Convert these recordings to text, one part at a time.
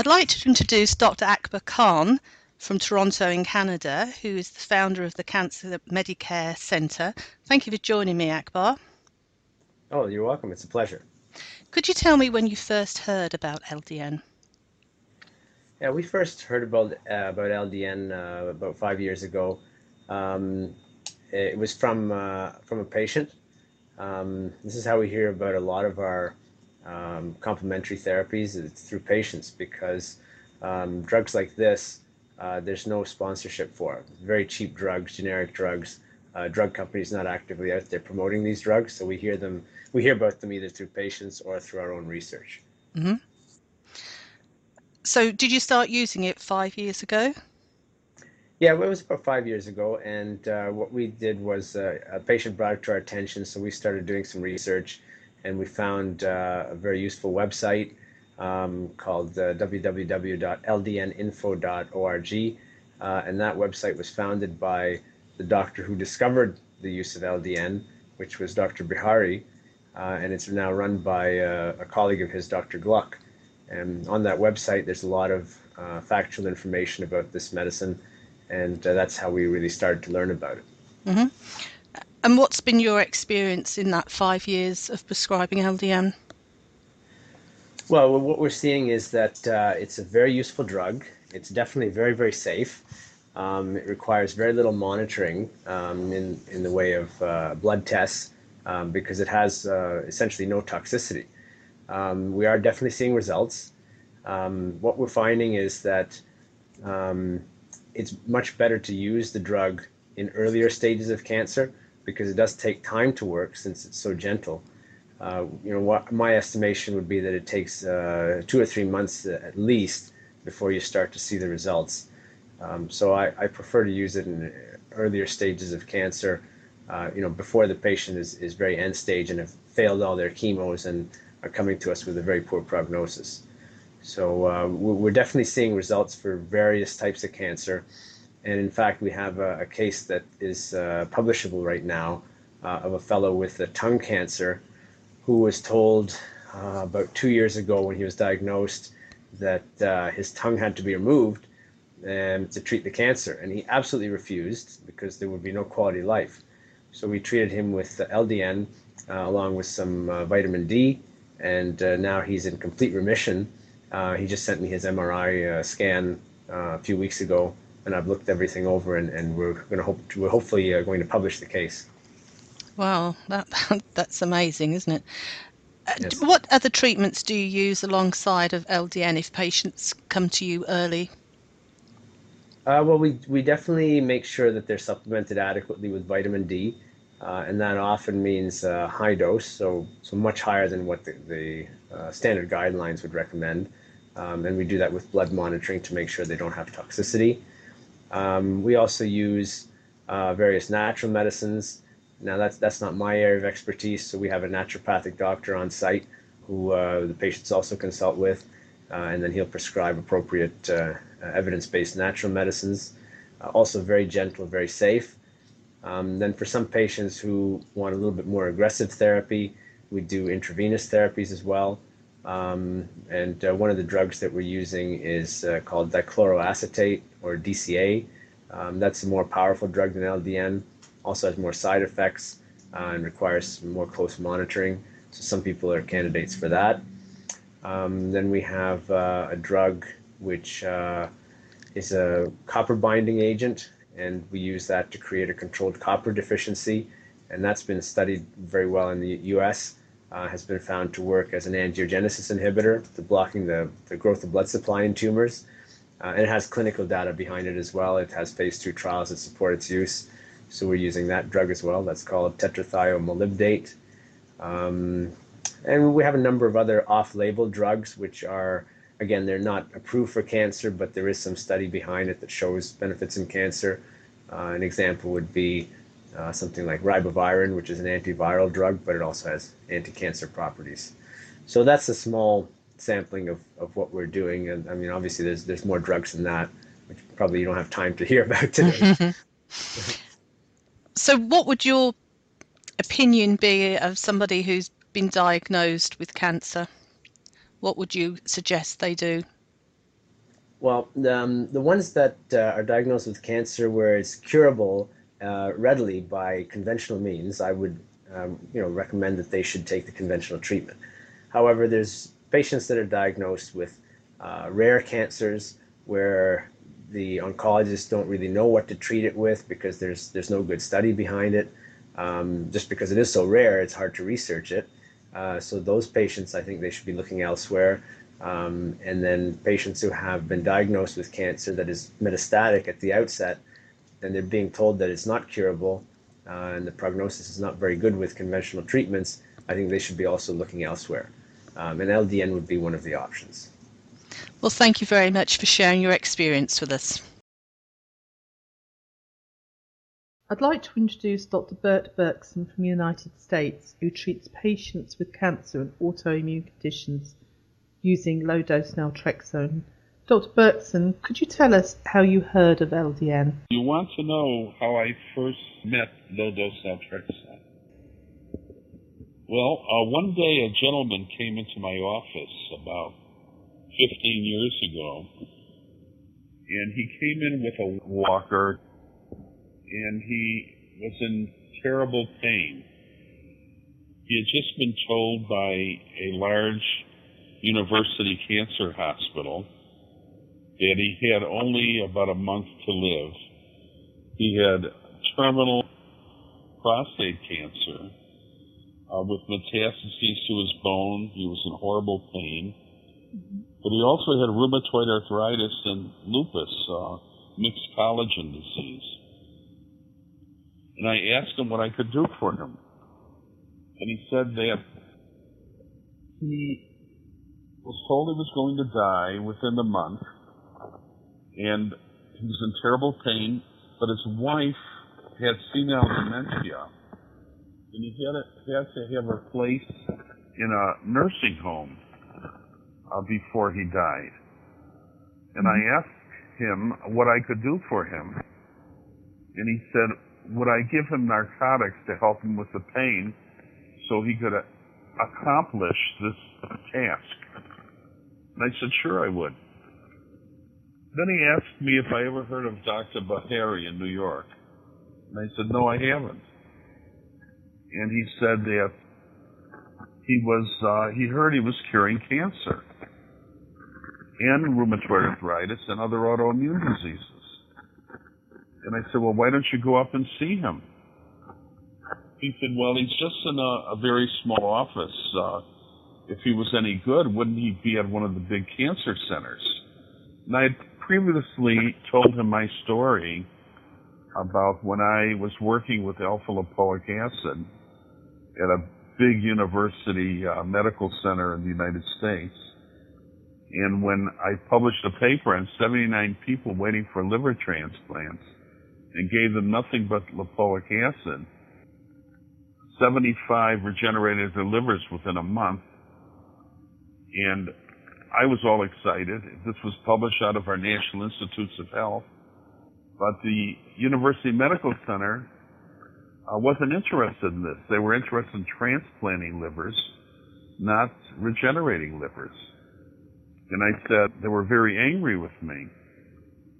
I'd like to introduce Dr. Akbar Khan from Toronto in Canada, who is the founder of the Cancer Medicare Centre. Thank you for joining me, Akbar. Oh, you're welcome. It's a pleasure. Could you tell me when you first heard about LDN? Yeah, we first heard about uh, about LDN uh, about five years ago. Um, it was from uh, from a patient. Um, this is how we hear about a lot of our um, complementary therapies it's through patients because um, drugs like this, uh, there's no sponsorship for. Very cheap drugs, generic drugs. Uh, drug companies not actively out there promoting these drugs, so we hear them. We hear about them either through patients or through our own research. Mm-hmm. So, did you start using it five years ago? Yeah, well, it was about five years ago, and uh, what we did was uh, a patient brought it to our attention, so we started doing some research and we found uh, a very useful website um, called uh, www.ldninfo.org. Uh, and that website was founded by the doctor who discovered the use of LDN, which was Dr. Bihari. Uh, and it's now run by uh, a colleague of his, Dr. Gluck. And on that website, there's a lot of uh, factual information about this medicine. And that's how we really started to learn about it. Mm-hmm. And what's been your experience in that five years of prescribing LDN? Well, what we're seeing is that uh, it's a very useful drug. It's definitely very, very safe. Um, it requires very little monitoring um, in, in the way of uh, blood tests um, because it has uh, essentially no toxicity. Um, we are definitely seeing results. Um, what we're finding is that um, it's much better to use the drug in earlier stages of cancer because it does take time to work since it's so gentle. Uh, you know, what my estimation would be that it takes uh, two or three months at least before you start to see the results. Um, so I, I, prefer to use it in earlier stages of cancer, uh, you know, before the patient is, is very end stage and have failed all their chemos and are coming to us with a very poor prognosis. So uh, we're definitely seeing results for various types of cancer. And in fact, we have a, a case that is uh, publishable right now uh, of a fellow with a tongue cancer who was told uh, about two years ago when he was diagnosed that uh, his tongue had to be removed um, to treat the cancer. And he absolutely refused because there would be no quality life. So we treated him with LDN uh, along with some uh, vitamin D, and now he's in complete remission. he just sent me his MRI scan a few weeks ago and I've looked everything over, and, and we're going to hope to, we're hopefully uh, going to publish the case. Wow, that that's amazing, isn't it? Uh, yes. What other treatments do you use alongside of LDN if patients come to you early? Uh, well, we we definitely make sure that they're supplemented adequately with vitamin D, uh, and that often means uh, high dose, so so much higher than what the, the uh, standard guidelines would recommend. Um, and we do that with blood monitoring to make sure they don't have toxicity. Um, we also use uh, various natural medicines. Now that's that's not my area of expertise, so we have a naturopathic doctor on site who uh, the patients also consult with, uh, and then he'll prescribe appropriate uh, evidence-based natural medicines. Uh, also very gentle, very safe. Um, then for some patients who want a little bit more aggressive therapy, we do intravenous therapies as well. Um, and uh, one of the drugs that we're using is uh, called dichloroacetate or DCA. Um, that's a more powerful drug than LDN, also has more side effects uh, and requires more close monitoring. So some people are candidates for that. Um, then we have uh, a drug which uh, is a copper binding agent, and we use that to create a controlled copper deficiency. And that's been studied very well in the US uh, has been found to work as an angiogenesis inhibitor to blocking the, the growth of blood supply in tumors. Uh, and it has clinical data behind it as well. It has phase two trials that support its use. So we're using that drug as well. That's called tetrathiomolybdate. Um, and we have a number of other off-label drugs which are again, they're not approved for cancer, but there is some study behind it that shows benefits in cancer. Uh, an example would be uh, something like ribavirin, which is an antiviral drug, but it also has anti-cancer properties. So that's a small sampling of, of what we're doing. And I mean, obviously, there's there's more drugs than that, which probably you don't have time to hear about today. so, what would your opinion be of somebody who's been diagnosed with cancer? What would you suggest they do? Well, um, the ones that uh, are diagnosed with cancer where it's curable uh, readily by conventional means, I would um, you know, recommend that they should take the conventional treatment. However, there's patients that are diagnosed with uh, rare cancers where the oncologists don't really know what to treat it with because there's there's no good study behind it. Um, just because it is so rare, it's hard to research it. Uh, so those patients, I think they should be looking elsewhere. Um, and then patients who have been diagnosed with cancer that is metastatic at the outset, and they're being told that it's not curable, uh, and the prognosis is not very good with conventional treatments, I think they should be also looking elsewhere. Um, and LDN would be one of the options. Well, thank you very much for sharing your experience with us. I'd like to introduce Dr. Burt Berkson from the United States, who treats patients with cancer and autoimmune conditions using low dose naltrexone. Dr. Berkson, could you tell us how you heard of LDN? You want to know how I first met low dose naltrexone? Well, uh, one day a gentleman came into my office about 15 years ago, and he came in with a walker, and he was in terrible pain. He had just been told by a large University Cancer Hospital that he had only about a month to live. He had terminal prostate cancer uh, with metastases to his bone. He was in horrible pain. But he also had rheumatoid arthritis and lupus, uh, mixed collagen disease. And I asked him what I could do for him. And he said that he was told he was going to die within the month, and he was in terrible pain, but his wife had senile dementia, and he had, to, had to have her placed in a nursing home uh, before he died. And I mm-hmm. asked him what I could do for him, and he said, would I give him narcotics to help him with the pain so he could uh, accomplish this task? And I said, sure I would. Then he asked me if I ever heard of Dr. Bihari in New York. And I said, no, I haven't. And he said that he was, uh, he heard he was curing cancer and rheumatoid arthritis and other autoimmune diseases. And I said, well, why don't you go up and see him? He said, well, he's just in a, a very small office. Uh, if he was any good, wouldn't he be at one of the big cancer centers? And I had previously told him my story about when I was working with alpha lipoic acid at a big university uh, medical center in the United States. And when I published a paper on 79 people waiting for liver transplants and gave them nothing but lipoic acid, 75 regenerated their livers within a month and I was all excited. This was published out of our National Institutes of Health. But the University Medical Center uh, wasn't interested in this. They were interested in transplanting livers, not regenerating livers. And I said, they were very angry with me.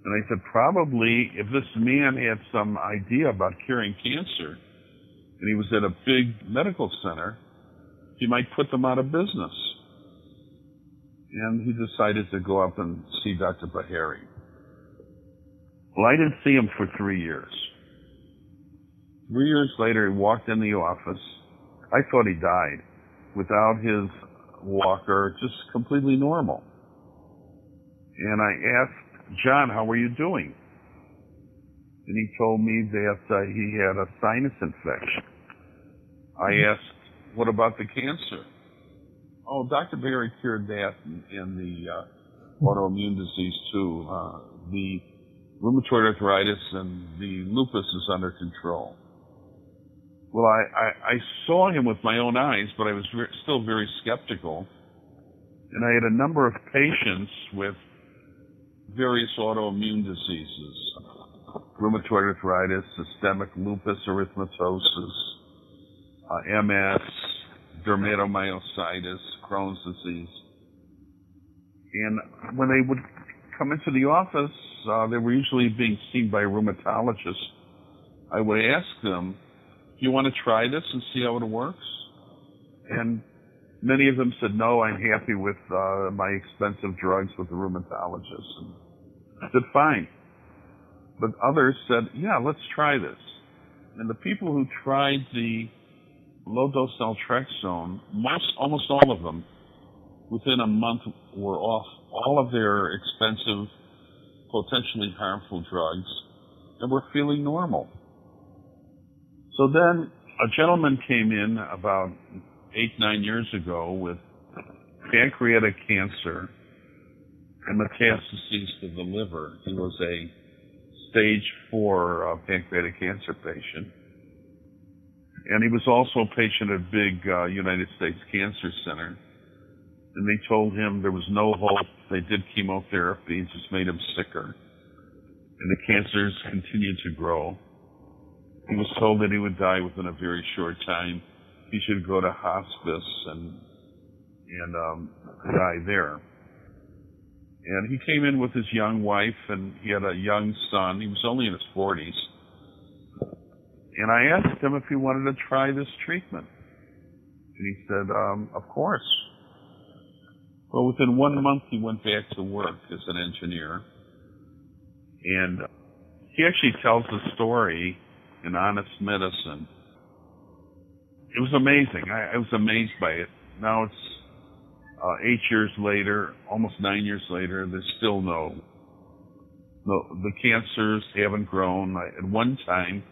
And I said, probably if this man had some idea about curing cancer, and he was at a big medical center, he might put them out of business and he decided to go up and see Dr. Bihari. Well, I didn't see him for three years. Three years later, he walked in the office. I thought he died without his walker, just completely normal. And I asked, John, how are you doing? And he told me that uh, he had a sinus infection. I mm-hmm. asked, what about the cancer? Oh, Dr. Bihari cured that in, in the uh, autoimmune disease too. Uh, the rheumatoid arthritis and the lupus is under control. Well, I, I, I saw him with my own eyes, but I was very, still very skeptical. And I had a number of patients with various autoimmune diseases. Rheumatoid arthritis, systemic lupus erythematosus, uh, MS, dermatomyositis, Crohn's disease. And when they would come into the office, uh, they were usually being seen by a rheumatologist. I would ask them, do you want to try this and see how it works? And many of them said, no, I'm happy with uh, my expensive drugs with the rheumatologist. And I said, fine. But others said, yeah, let's try this. And the people who tried the low dose naltrexone, most, almost all of them, within a month were off all of their expensive, potentially harmful drugs and were feeling normal. So then a gentleman came in about eight, nine years ago with pancreatic cancer and metastases to the liver. He was a stage four uh, pancreatic cancer patient. And he was also a patient at a big uh, United States Cancer Center. And they told him there was no hope. They did chemotherapy, it just made him sicker. And the cancers continued to grow. He was told that he would die within a very short time. He should go to hospice and and um, die there. And he came in with his young wife, and he had a young son. He was only in his 40s. And I asked him if he wanted to try this treatment. And he said, um, of course. Well, within one month, he went back to work as an engineer. And he actually tells the story in Honest Medicine. It was amazing. I, I was amazed by it. Now it's uh, eight years later, almost nine years later, there's still no, no, the cancers haven't grown. At one time,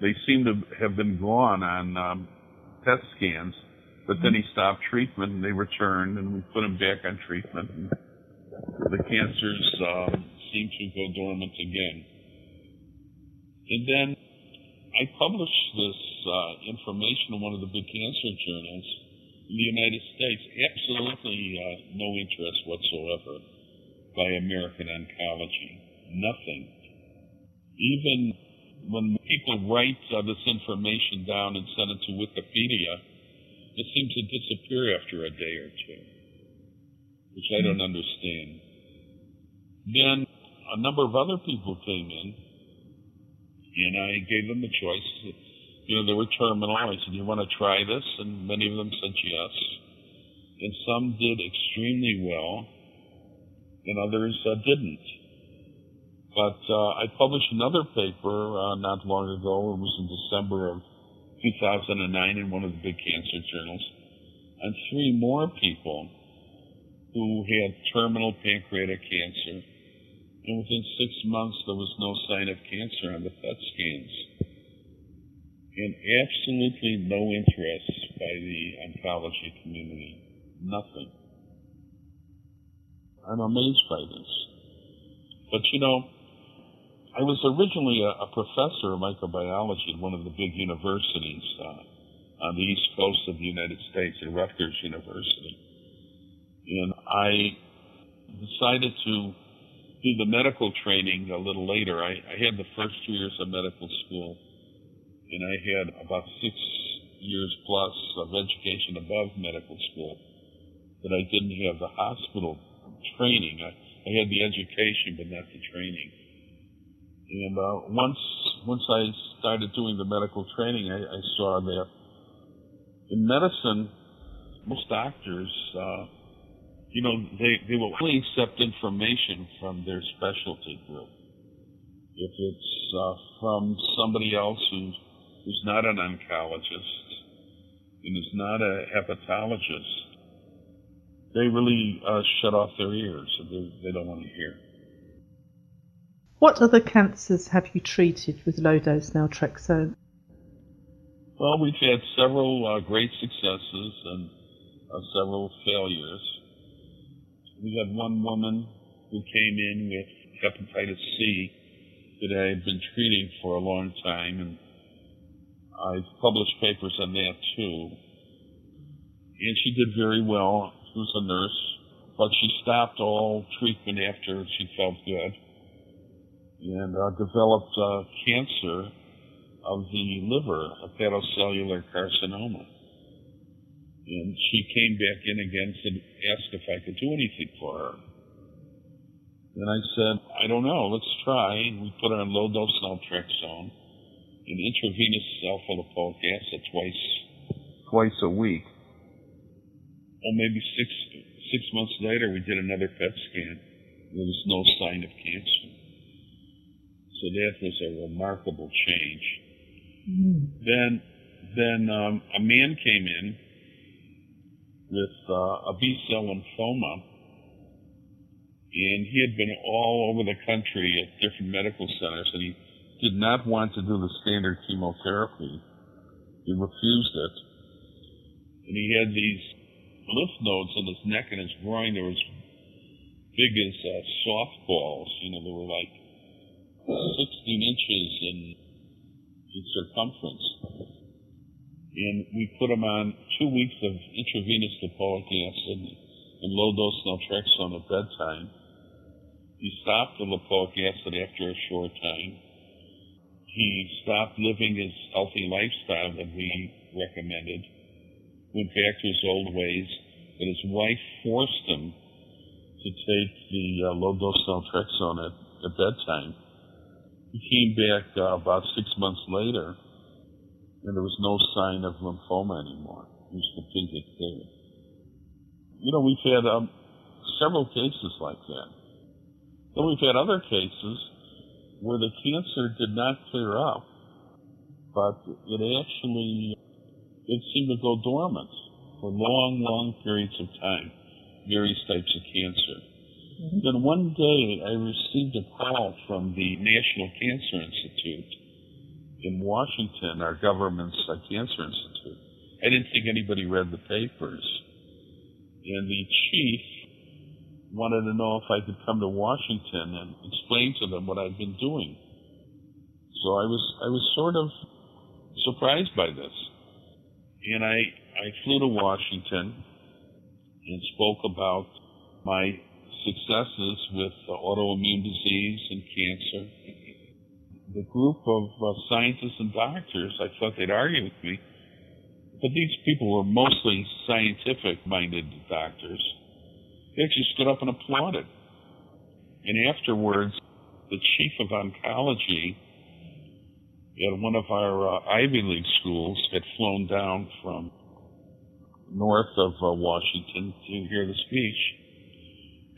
they seem to have been gone on um, PET scans, but then he stopped treatment and they returned and we put him back on treatment. And the cancers um, seem to go dormant again. And then I published this uh, information in one of the big cancer journals in the United States. Absolutely uh, no interest whatsoever by American oncology. Nothing. Even when people write uh, this information down and send it to Wikipedia, it seems to disappear after a day or two, which I don't understand. Then a number of other people came in and I gave them the choice. You know, they were terminal. I said, "You want to try this?" And many of them said yes. And some did extremely well, and others uh, didn't. But uh, I published another paper uh, not long ago. It was in December of 2009 in one of the big cancer journals, on three more people who had terminal pancreatic cancer and within six months there was no sign of cancer on the PET scans. And absolutely no interest by the oncology community. Nothing. I'm amazed by this. But you know, I was originally a, a professor of microbiology at one of the big universities uh, on the east coast of the United States, at Rutgers University. And I decided to do the medical training a little later. I, I had the first two years of medical school, and I had about six years plus of education above medical school, but I didn't have the hospital training. I, I had the education, but not the training. And uh, once once I started doing the medical training, I, I saw that in medicine, most doctors uh, you know, they, they will only accept information from their specialty group. If it's uh, from somebody else who's, who's not an oncologist and is not a hepatologist, they really uh, shut off their ears. They, they don't want to hear. What other cancers have you treated with low dose naltrexone? Well, we've had several uh, great successes and uh, several failures we had one woman who came in with hepatitis C that I had been treating for a long time, and I've published papers on that too. And she did very well. She was a nurse, but she stopped all treatment after she felt good and uh, developed uh, cancer of the liver, a hepatocellular carcinoma. And she came back in again and asked if I could do anything for her. And I said, I don't know, let's try. And we put her on low dose naltrexone and intravenous alpha lipoic acid twice, twice a week. Well, maybe six, six months later, we did another PET scan. There was no sign of cancer. So that was a remarkable change. Mm. Then, then um, a man came in with uh, a B cell lymphoma, and he had been all over the country at different medical centers, and he did not want to do the standard chemotherapy. He refused it, and he had these lymph nodes in his neck and his groin. They were as big as uh, softballs. You know, they were like 16 inches in in circumference. And we put him on two weeks of intravenous lipoic acid and low dose naltrexone at bedtime. He stopped the lipoic acid after a short time. He stopped living his healthy lifestyle that we recommended, went back to his old ways, but his wife forced him to take the uh, low dose naltrexone at, at bedtime he came back uh, about six months later, and there was no sign of lymphoma anymore. He was completely clear. You know, we've had um, several cases like that. Then we've had other cases where the cancer did not clear up, but it actually it seemed to go dormant for long, long periods of time. Various types of cancer. Mm-hmm. Then one day I received a call from the National Cancer Institute in Washington, our government's uh, cancer institute. I didn't think anybody read the papers. And the chief wanted to know if I could come to Washington and explain to them what I'd been doing. So I was I was sort of surprised by this. And I I flew to Washington and spoke about my successes with autoimmune disease and cancer. The group of uh, scientists and doctors, I thought they'd argue with me, but these people were mostly scientific-minded doctors. They actually stood up and applauded. And afterwards, the chief of oncology at one of our uh, Ivy League schools had flown down from north of uh, Washington to hear the speech.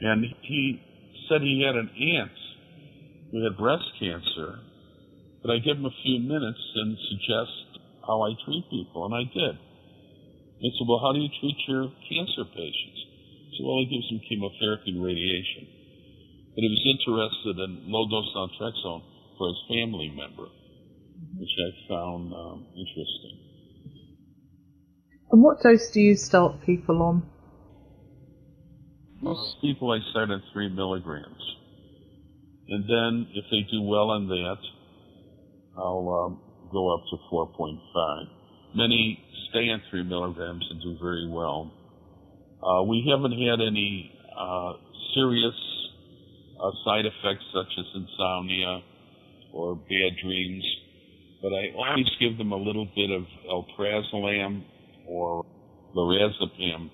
And he said he had an aunt who had breast cancer. But I give him a few minutes and suggest how I treat people, and I did. He said, well, how do you treat your cancer patients? I said, well, I give some chemotherapy and radiation. But he was interested in low-dose naltrexone for his family member, which I found um, interesting. And what dose do you start people on? Most people I start at three milligrams. And then if they do well on that, I'll um, go up to 4.5. Many stay on three milligrams and do very well. Uh, we haven't had any uh, serious uh, side effects such as insomnia or bad dreams, but I always give them a little bit of alprazolam or lorazepam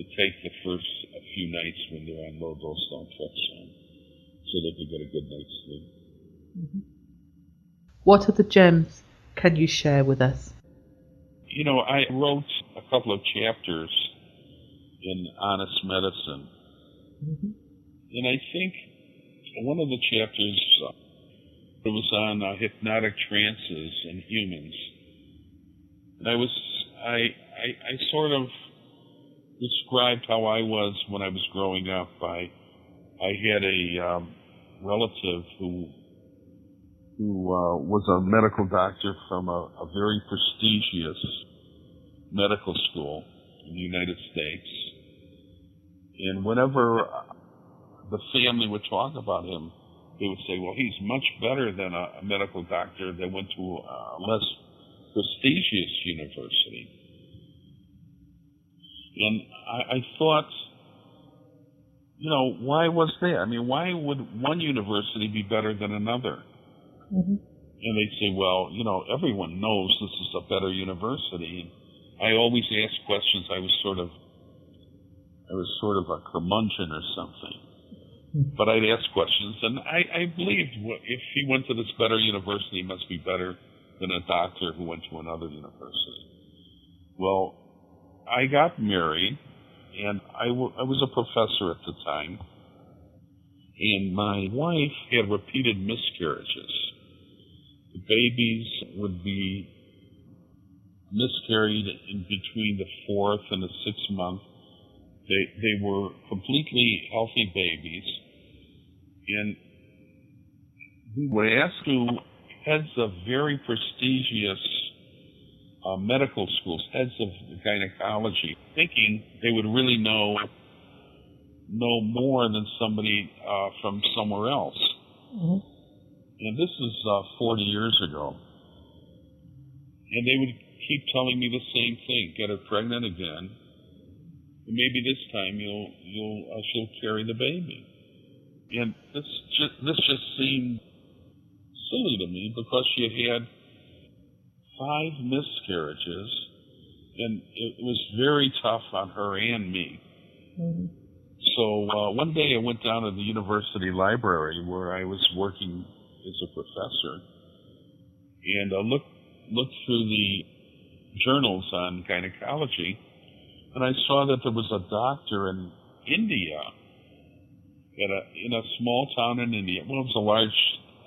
to take the first a few nights when they're on low dose naltrexone so they can get a good night's sleep. Mm-hmm. What are the gems can you share with us? You know, I wrote a couple of chapters in Honest Medicine. Mm-hmm. And I think one of the chapters uh, it was on uh, hypnotic trances in humans. And I was, I, I, I sort of described how I was when I was growing up. I I had a um, relative who who uh, was a medical doctor from a, a very prestigious medical school in the United States. And whenever the family would talk about him, they would say, well, he's much better than a, a medical doctor that went to a less prestigious university. And I, I thought, you know, why was that? I mean, why would one university be better than another? Mm-hmm. And they say, well, you know, everyone knows this is a better university. I always ask questions. I was sort of, I was sort of a curmudgeon or something. But I'd ask questions, and I, I believed if he went to this better university, he must be better than a doctor who went to another university. Well, I got married, and I, w- I was a professor at the time, and my wife had repeated miscarriages. The babies would be miscarried in between the fourth and the sixth month. They, they were completely healthy babies. And we would ask to heads of very prestigious uh, medical schools, heads of gynecology, thinking they would really know know more than somebody uh, from somewhere else. Mm-hmm. And this is uh, 40 years ago. And they would keep telling me the same thing: get her pregnant again. And maybe this time you'll you'll uh, she'll carry the baby. And this just this just seemed silly to me because she had had five miscarriages, and it was very tough on her and me. Mm-hmm. So uh, one day I went down to the university library where I was working as a professor, and I looked looked through the journals on gynecology, and I saw that there was a doctor in India, at a, in a small town in India. Well, it was a large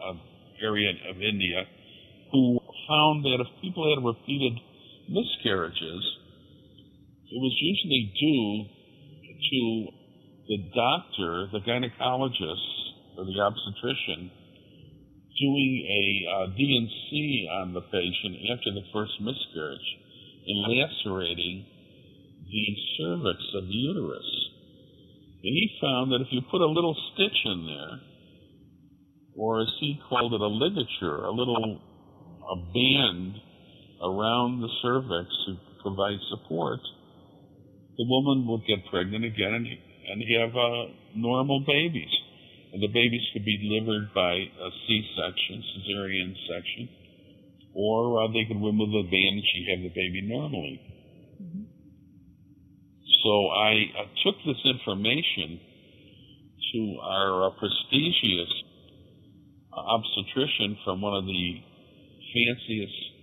uh, area of India, who found that if people had repeated miscarriages, it was usually due to the doctor, the gynecologist, or the obstetrician doing a uh, D&C on the patient after the first miscarriage and lacerating the cervix of the uterus. And he found that if you put a little stitch in there, or as he called it, a ligature, a little a band around the cervix to provide support, the woman would get pregnant again and, and have uh, normal babies. And the babies could be delivered by a C-section, cesarean section, or uh, they could remove the band and she'd have the baby normally. Mm-hmm. So I uh, took this information to our uh, prestigious obstetrician from one of the fanciest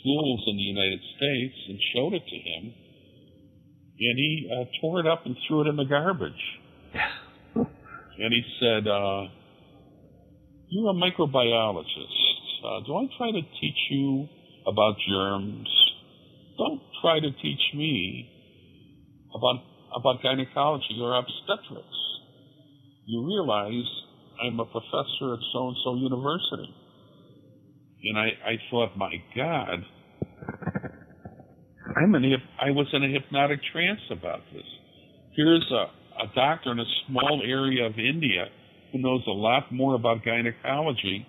schools in the United States and showed it to him. And he uh, tore it up and threw it in the garbage. and he said, uh, You're a microbiologist. Uh, do I try to teach you about germs? Don't try to teach me about, about gynecology or obstetrics. You realize I'm a professor at so and so university. And I, I thought, my God, I'm in I was in a hypnotic trance about this. Here's a, a doctor in a small area of India who knows a lot more about gynecology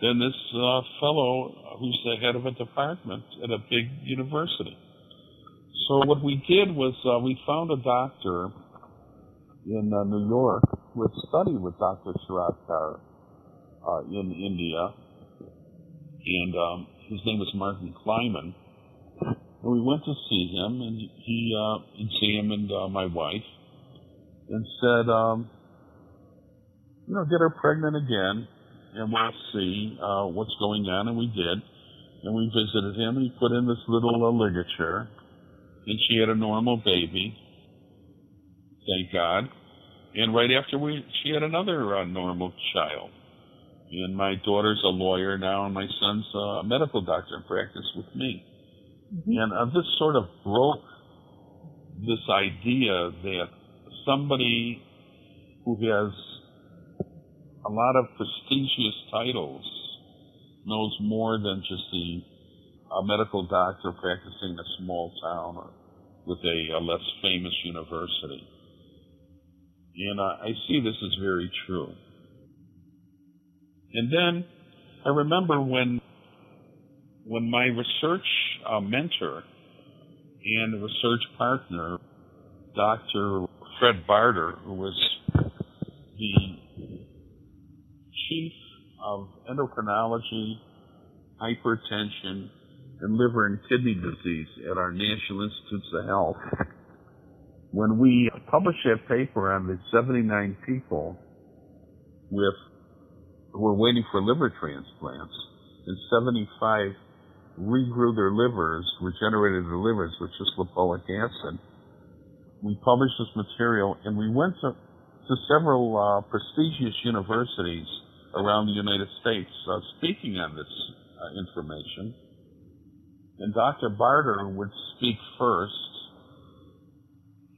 than this uh, fellow who's the head of a department at a big university. So what we did was uh, we found a doctor in uh, New York who had studied with Dr. Shirodkar uh, in India, and um, his name was Martin Kleiman. And we went to see him, and he uh, examined uh, my wife and said, um, you know, get her pregnant again, and we'll see uh, what's going on. And we did. And we visited him, and he put in this little uh, ligature, and she had a normal baby. Thank God. And right after we, she had another uh, normal child. And my daughter's a lawyer now, and my son's a medical doctor in practice with me. Mm-hmm. And uh, this sort of broke this idea that somebody who has a lot of prestigious titles knows more than just the a medical doctor practicing in a small town or with a, a less famous university. And uh, I see this as very true. And then I remember when when my research uh, mentor and research partner, Dr. Fred Bartter, who was the chief of endocrinology, hypertension, and liver and kidney disease at our National Institutes of Health. When we published that paper on the 79 people with who were waiting for liver transplants, and 75 regrew their livers, regenerated their livers with just lipoic acid. We published this material and we went to, to several uh, prestigious universities around the United States uh, speaking on this uh, information. And Dr. Bartter would speak first,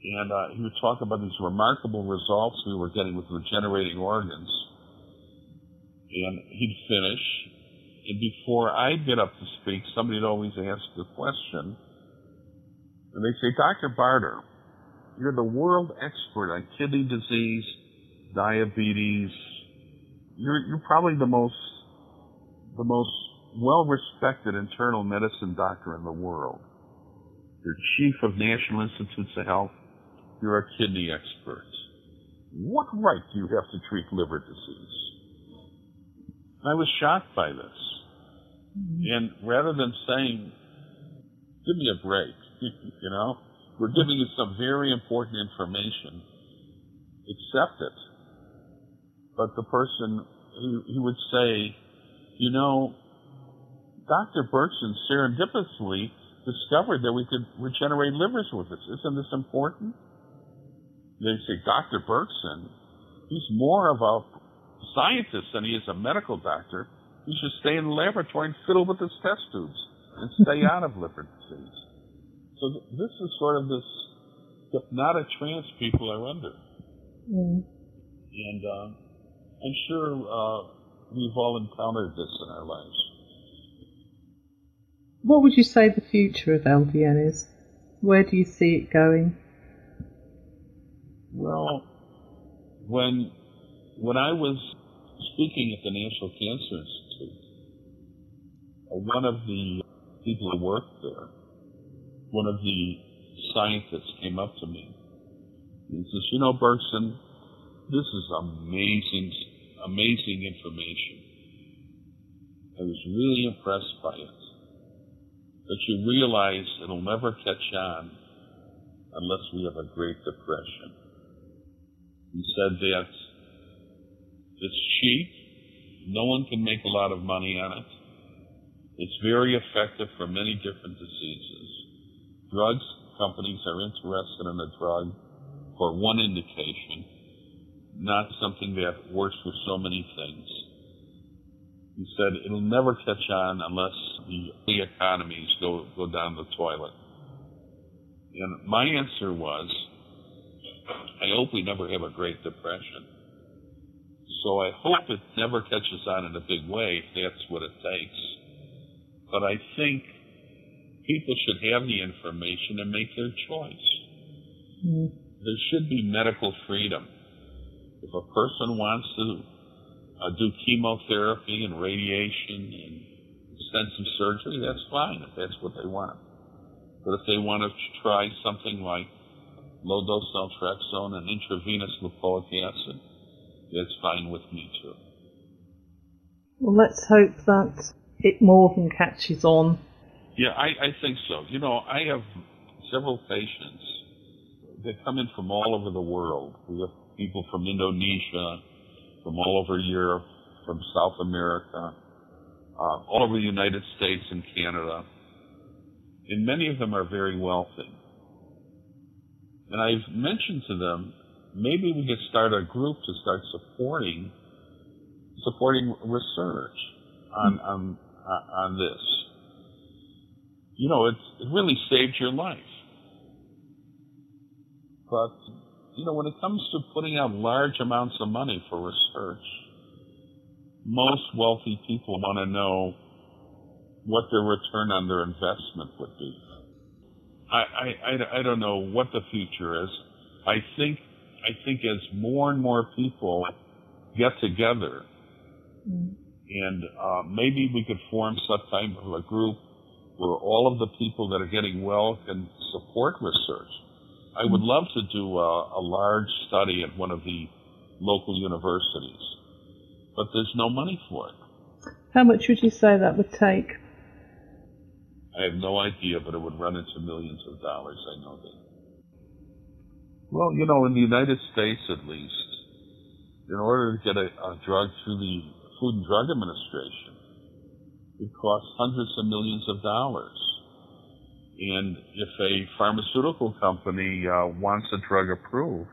and uh, he would talk about these remarkable results we were getting with regenerating organs. And he'd finish, and before I'd get up to speak, somebody'd always ask the question, and they'd say, Dr. Bartter, you're the world expert on kidney disease, diabetes. You're, you're probably the most, the most well-respected internal medicine doctor in the world. You're chief of National Institutes of Health. You're a kidney expert. What right do you have to treat liver disease? I was shocked by this. Mm-hmm. And rather than saying, give me a break, you know, we're giving you some very important information, accept it. But the person, he, he would say, you know, Dr. Berkson serendipitously discovered that we could regenerate livers with this. Isn't this important? They say, Dr. Berkson, he's more of a scientist than he is a medical doctor. He should stay in the laboratory and fiddle with his test tubes and stay out of liver disease. So th- this is sort of this hypnotic trance people are under. Mm. And uh, I'm sure uh, we've all encountered this in our lives. What would you say the future of LDN is? Where do you see it going? Well, when when I was speaking at the National Cancer Institute, uh, one of the people who worked there, one of the scientists came up to me and says, "You know, Berkson, this is amazing, amazing information. I was really impressed by it." But you realize it'll never catch on unless we have a Great Depression. He said that it's cheap. No one can make a lot of money on it. It's very effective for many different diseases. Drugs companies are interested in a drug for one indication, not something that works for so many things. He said it'll never catch on unless the, economies go, go down the toilet. And my answer was, I hope we never have a Great Depression. So I hope it never catches on in a big way if that's what it takes. But I think people should have the information and make their choice. Mm-hmm. There should be medical freedom. If a person wants to uh, do chemotherapy and radiation and extensive surgery, that's fine if that's what they want. But if they want to try something like low dose naltrexone and intravenous lipoic acid, that's fine with me too. Well, let's hope that it more than catches on. Yeah, I, I think so. You know, I have several patients that come in from all over the world. We have people from Indonesia, from all over Europe, from South America, uh, all over the United States and Canada. And many of them are very wealthy. And I've mentioned to them, maybe we could start a group to start supporting, supporting research on, mm-hmm. on, uh, on this. You know, it's, it really saved your life. But you know, when it comes to putting out large amounts of money for research, most wealthy people want to know what their return on their investment would be. I, I, I, I don't know what the future is. I think I think as more and more people get together, mm. and uh, maybe we could form some type of a group where all of the people that are getting well can support research. I would love to do a, a large study at one of the local universities, but there's no money for it. How much would you say that would take? I have no idea, but it would run into millions of dollars. I know that. Well, you know, in the United States at least, in order to get a, a drug through the Food and Drug Administration, it costs hundreds of millions of dollars. And if a pharmaceutical company uh, wants a drug approved,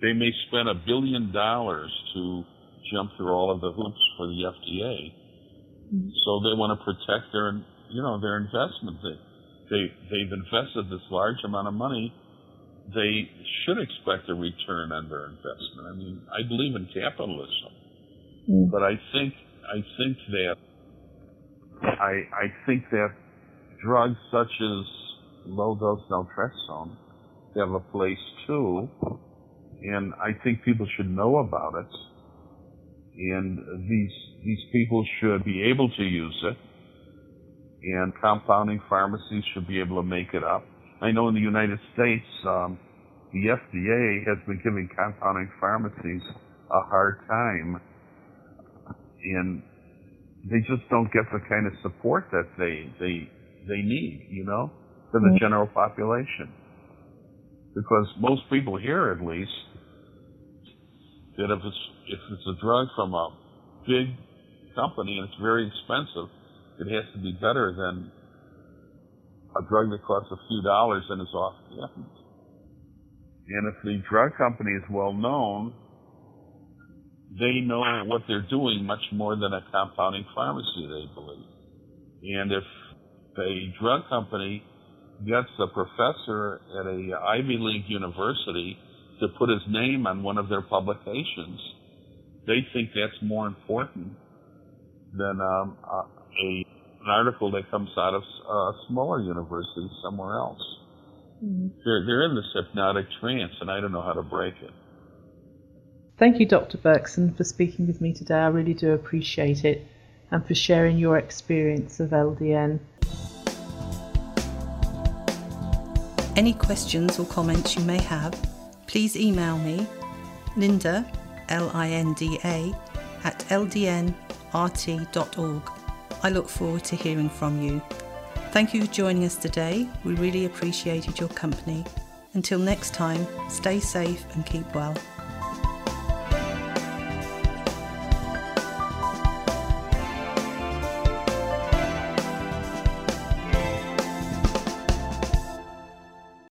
they may spend a billion dollars to jump through all of the hoops for the FDA. Mm-hmm. So they want to protect their, you know, their investment. They, they, they've invested this large amount of money they should expect a return on their investment. I mean, I believe in capitalism, mm. but I think I think that I I think that drugs such as low dose naltrexone have a place too, and I think people should know about it, and these these people should be able to use it, and compounding pharmacies should be able to make it up I know in the United States, um, the FDA has been giving compounding pharmacies a hard time, and they just don't get the kind of support that they they they need, you know, from the mm-hmm. general population. Because most people here, at least, that if it's if it's a drug from a big company and it's very expensive, it has to be better than a drug that costs a few dollars and is off patent. And if the drug company is well known, they know what they're doing much more than a compounding pharmacy, they believe. And if a drug company gets a professor at a Ivy League university to put his name on one of their publications, they think that's more important than um, a an article that comes out of a smaller university somewhere else. Mm-hmm. They're, they're in this hypnotic trance, and I don't know how to break it. Thank you, Dr. Berkson, for speaking with me today. I really do appreciate it, and for sharing your experience of LDN. Any questions or comments you may have, please email me, Linda, L I N D A, at ldnrt.org. I look forward to hearing from you. Thank you for joining us today. We really appreciated your company. Until next time, stay safe and keep well.